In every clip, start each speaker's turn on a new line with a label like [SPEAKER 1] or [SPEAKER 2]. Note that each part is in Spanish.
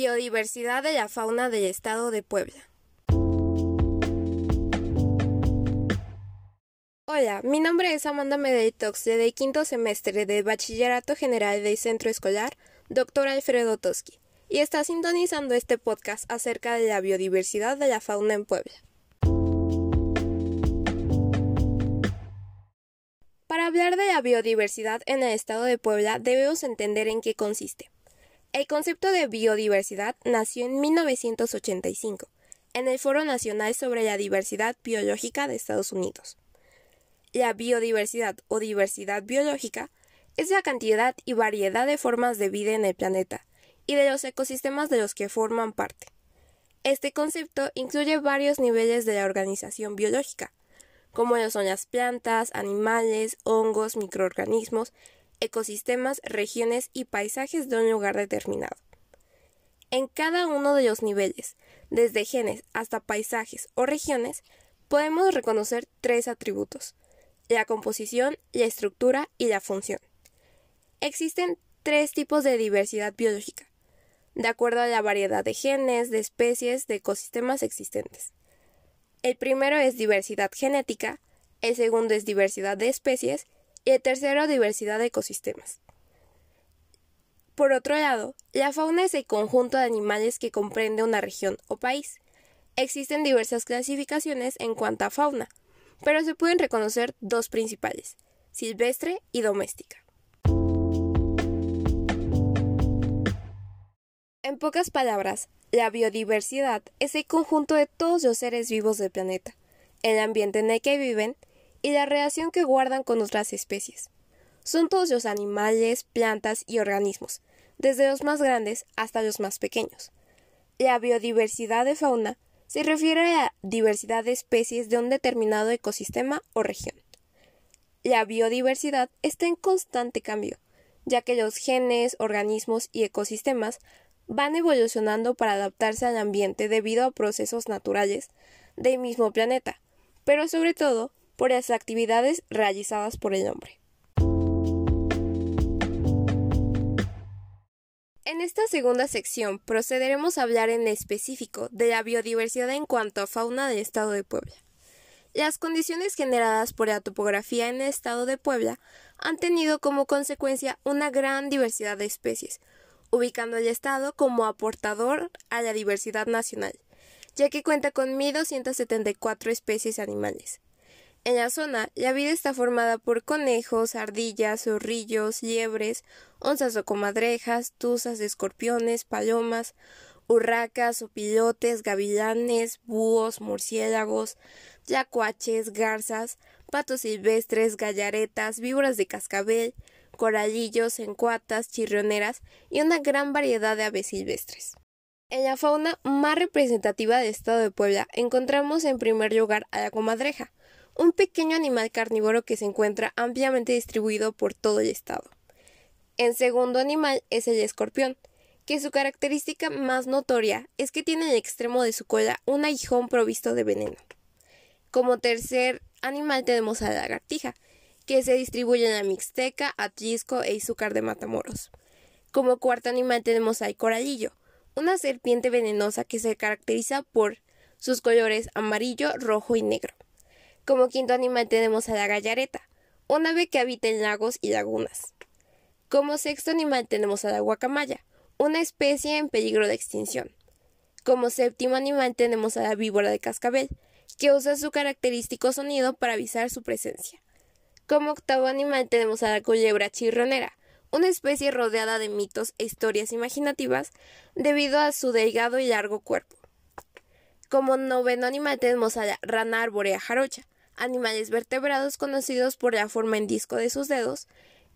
[SPEAKER 1] Biodiversidad de la fauna del estado de Puebla. Hola, mi nombre es Amanda Medetox, de quinto semestre de Bachillerato General del Centro Escolar Dr. Alfredo Toski, y está sintonizando este podcast acerca de la biodiversidad de la fauna en Puebla. Para hablar de la biodiversidad en el estado de Puebla debemos entender en qué consiste. El concepto de biodiversidad nació en 1985, en el Foro Nacional sobre la Diversidad Biológica de Estados Unidos. La biodiversidad o diversidad biológica es la cantidad y variedad de formas de vida en el planeta y de los ecosistemas de los que forman parte. Este concepto incluye varios niveles de la organización biológica, como son las plantas, animales, hongos, microorganismos, ecosistemas, regiones y paisajes de un lugar determinado. En cada uno de los niveles, desde genes hasta paisajes o regiones, podemos reconocer tres atributos, la composición, la estructura y la función. Existen tres tipos de diversidad biológica, de acuerdo a la variedad de genes, de especies, de ecosistemas existentes. El primero es diversidad genética, el segundo es diversidad de especies y el tercero diversidad de ecosistemas. Por otro lado, la fauna es el conjunto de animales que comprende una región o país. Existen diversas clasificaciones en cuanto a fauna, pero se pueden reconocer dos principales, silvestre y doméstica. En pocas palabras, la biodiversidad es el conjunto de todos los seres vivos del planeta, el ambiente en el que viven y la relación que guardan con otras especies. Son todos los animales, plantas y organismos, desde los más grandes hasta los más pequeños. La biodiversidad de fauna se refiere a la diversidad de especies de un determinado ecosistema o región. La biodiversidad está en constante cambio, ya que los genes, organismos y ecosistemas van evolucionando para adaptarse al ambiente debido a procesos naturales del mismo planeta, pero sobre todo por las actividades realizadas por el hombre. En esta segunda sección procederemos a hablar en específico de la biodiversidad en cuanto a fauna del estado de Puebla. Las condiciones generadas por la topografía en el estado de Puebla han tenido como consecuencia una gran diversidad de especies, ubicando el estado como aportador a la diversidad nacional, ya que cuenta con 1.274 especies animales. En la zona, la vida está formada por conejos, ardillas, zorrillos, liebres, onzas o comadrejas, tuzas, escorpiones, palomas, urracas, opilotes, gavilanes, búhos, murciélagos, yacuaches, garzas, patos silvestres, gallaretas, víboras de cascabel, coralillos, encuatas, chirrioneras y una gran variedad de aves silvestres. En la fauna más representativa del estado de Puebla encontramos en primer lugar a la comadreja, un pequeño animal carnívoro que se encuentra ampliamente distribuido por todo el estado. En segundo animal es el escorpión, que su característica más notoria es que tiene en el extremo de su cola un aguijón provisto de veneno. Como tercer animal tenemos a la lagartija, que se distribuye en la Mixteca, Atlisco e Izúcar de Matamoros. Como cuarto animal tenemos al coralillo, una serpiente venenosa que se caracteriza por sus colores amarillo, rojo y negro. Como quinto animal tenemos a la gallareta, un ave que habita en lagos y lagunas. Como sexto animal tenemos a la guacamaya, una especie en peligro de extinción. Como séptimo animal tenemos a la víbora de cascabel, que usa su característico sonido para avisar su presencia. Como octavo animal tenemos a la culebra chirronera, una especie rodeada de mitos e historias imaginativas debido a su delgado y largo cuerpo. Como noveno animal tenemos a la rana arbórea jarocha, animales vertebrados conocidos por la forma en disco de sus dedos,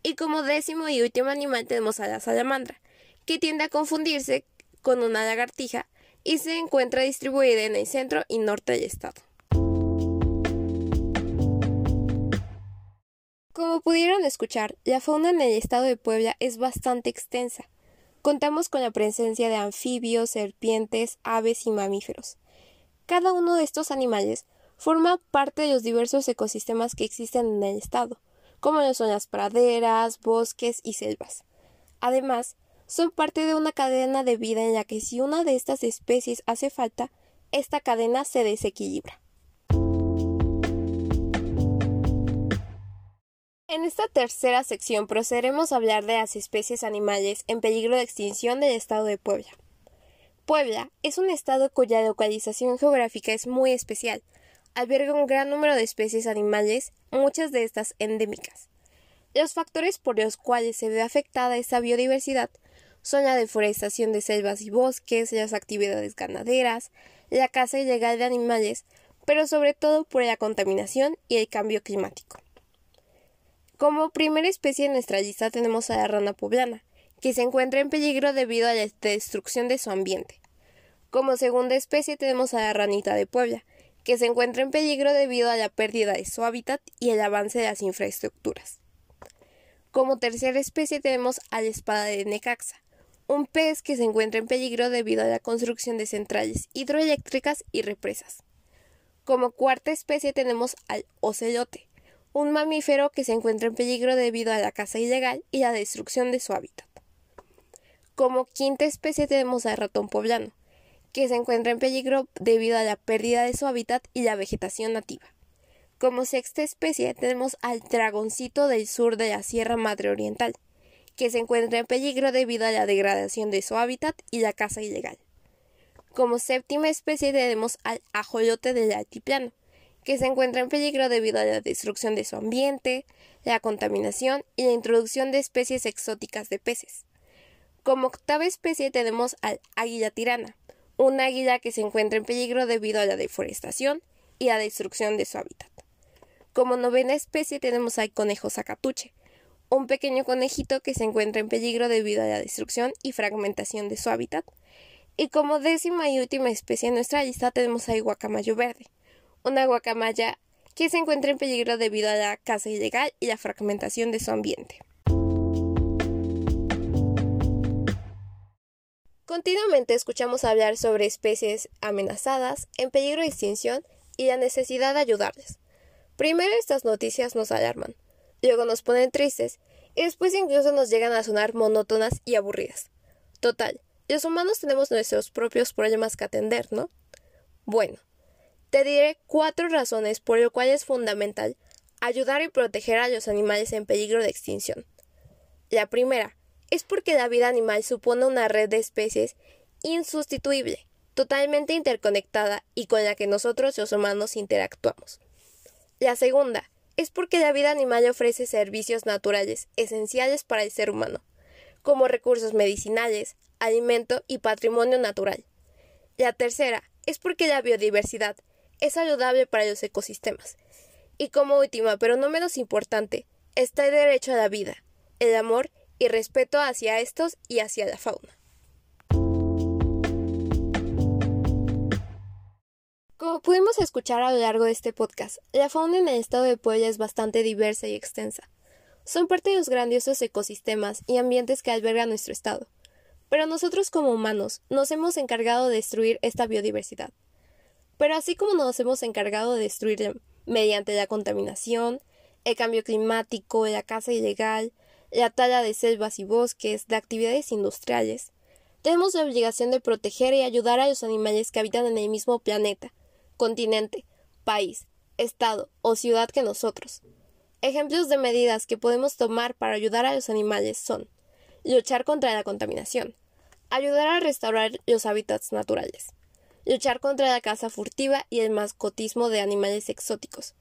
[SPEAKER 1] y como décimo y último animal tenemos a la salamandra, que tiende a confundirse con una lagartija y se encuentra distribuida en el centro y norte del estado. Como pudieron escuchar, la fauna en el estado de Puebla es bastante extensa. Contamos con la presencia de anfibios, serpientes, aves y mamíferos. Cada uno de estos animales forma parte de los diversos ecosistemas que existen en el estado, como lo son las praderas, bosques y selvas. Además, son parte de una cadena de vida en la que si una de estas especies hace falta, esta cadena se desequilibra. En esta tercera sección procederemos a hablar de las especies animales en peligro de extinción del estado de Puebla. Puebla es un estado cuya localización geográfica es muy especial. Alberga un gran número de especies animales, muchas de estas endémicas. Los factores por los cuales se ve afectada esta biodiversidad son la deforestación de selvas y bosques, las actividades ganaderas, la caza ilegal de animales, pero sobre todo por la contaminación y el cambio climático. Como primera especie en nuestra lista tenemos a la rana poblana, que se encuentra en peligro debido a la destrucción de su ambiente. Como segunda especie tenemos a la ranita de Puebla, que se encuentra en peligro debido a la pérdida de su hábitat y el avance de las infraestructuras. Como tercera especie tenemos a la espada de Necaxa, un pez que se encuentra en peligro debido a la construcción de centrales hidroeléctricas y represas. Como cuarta especie tenemos al ocelote, un mamífero que se encuentra en peligro debido a la caza ilegal y la destrucción de su hábitat. Como quinta especie tenemos al ratón poblano, que se encuentra en peligro debido a la pérdida de su hábitat y la vegetación nativa. Como sexta especie tenemos al dragoncito del sur de la Sierra Madre Oriental, que se encuentra en peligro debido a la degradación de su hábitat y la caza ilegal. Como séptima especie tenemos al ajolote del altiplano, que se encuentra en peligro debido a la destrucción de su ambiente, la contaminación y la introducción de especies exóticas de peces. Como octava especie tenemos al águila tirana, un águila que se encuentra en peligro debido a la deforestación y la destrucción de su hábitat. Como novena especie tenemos al conejo zacatuche, un pequeño conejito que se encuentra en peligro debido a la destrucción y fragmentación de su hábitat. Y como décima y última especie en nuestra lista tenemos al guacamayo verde, una guacamaya que se encuentra en peligro debido a la caza ilegal y la fragmentación de su ambiente. Continuamente escuchamos hablar sobre especies amenazadas, en peligro de extinción y la necesidad de ayudarles. Primero estas noticias nos alarman, luego nos ponen tristes y después incluso nos llegan a sonar monótonas y aburridas. Total, los humanos tenemos nuestros propios problemas que atender, ¿no? Bueno, te diré cuatro razones por las cuales es fundamental ayudar y proteger a los animales en peligro de extinción. La primera es porque la vida animal supone una red de especies insustituible, totalmente interconectada y con la que nosotros los humanos interactuamos. La segunda es porque la vida animal ofrece servicios naturales esenciales para el ser humano, como recursos medicinales, alimento y patrimonio natural. La tercera es porque la biodiversidad es saludable para los ecosistemas. Y como última, pero no menos importante, está el derecho a la vida, el amor y respeto hacia estos y hacia la fauna. Como pudimos escuchar a lo largo de este podcast, la fauna en el estado de Puebla es bastante diversa y extensa. Son parte de los grandiosos ecosistemas y ambientes que alberga nuestro estado. Pero nosotros como humanos nos hemos encargado de destruir esta biodiversidad. Pero así como nos hemos encargado de destruirla mediante la contaminación, el cambio climático, la caza ilegal, la tala de selvas y bosques, de actividades industriales, tenemos la obligación de proteger y ayudar a los animales que habitan en el mismo planeta, continente, país, estado o ciudad que nosotros. Ejemplos de medidas que podemos tomar para ayudar a los animales son luchar contra la contaminación, ayudar a restaurar los hábitats naturales, luchar contra la caza furtiva y el mascotismo de animales exóticos,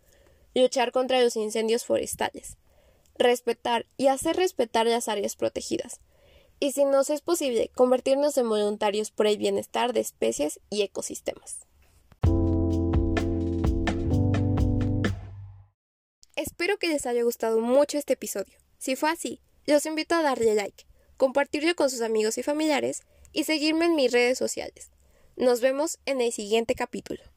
[SPEAKER 1] luchar contra los incendios forestales, respetar y hacer respetar las áreas protegidas, y si nos es posible, convertirnos en voluntarios por el bienestar de especies y ecosistemas. Espero que les haya gustado mucho este episodio. Si fue así, los invito a darle like, compartirlo con sus amigos y familiares y seguirme en mis redes sociales. Nos vemos en el siguiente capítulo.